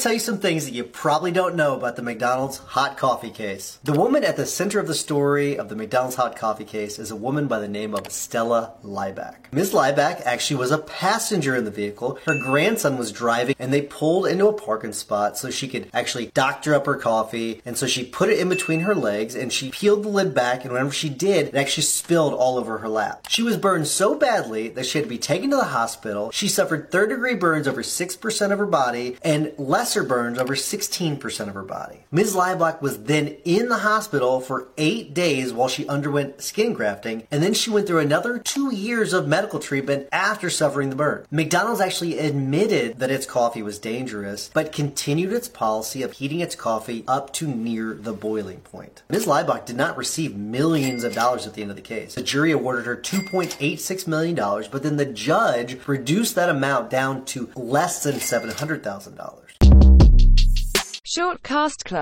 tell you some things that you probably don't know about the McDonald's hot coffee case. The woman at the center of the story of the McDonald's hot coffee case is a woman by the name of Stella Liebeck. Ms. Liebeck actually was a passenger in the vehicle. Her grandson was driving and they pulled into a parking spot so she could actually doctor up her coffee. And so she put it in between her legs and she peeled the lid back. And whenever she did, it actually spilled all over her lap. She was burned so badly that she had to be taken to the hospital. She suffered third degree burns over 6% of her body and lesser burns over 16% of her body. Ms. Liebeck was then in the hospital for eight days while she underwent skin grafting, and then she went through another two years of medical treatment after suffering the burn. McDonald's actually admitted that its coffee was dangerous, but continued its policy of heating its coffee up to near the boiling point. Ms. Liebeck did not receive millions of dollars at the end of the case. The jury awarded her $2.86 million, but then the judge reduced that amount down to less than $700,000. Short Cast Club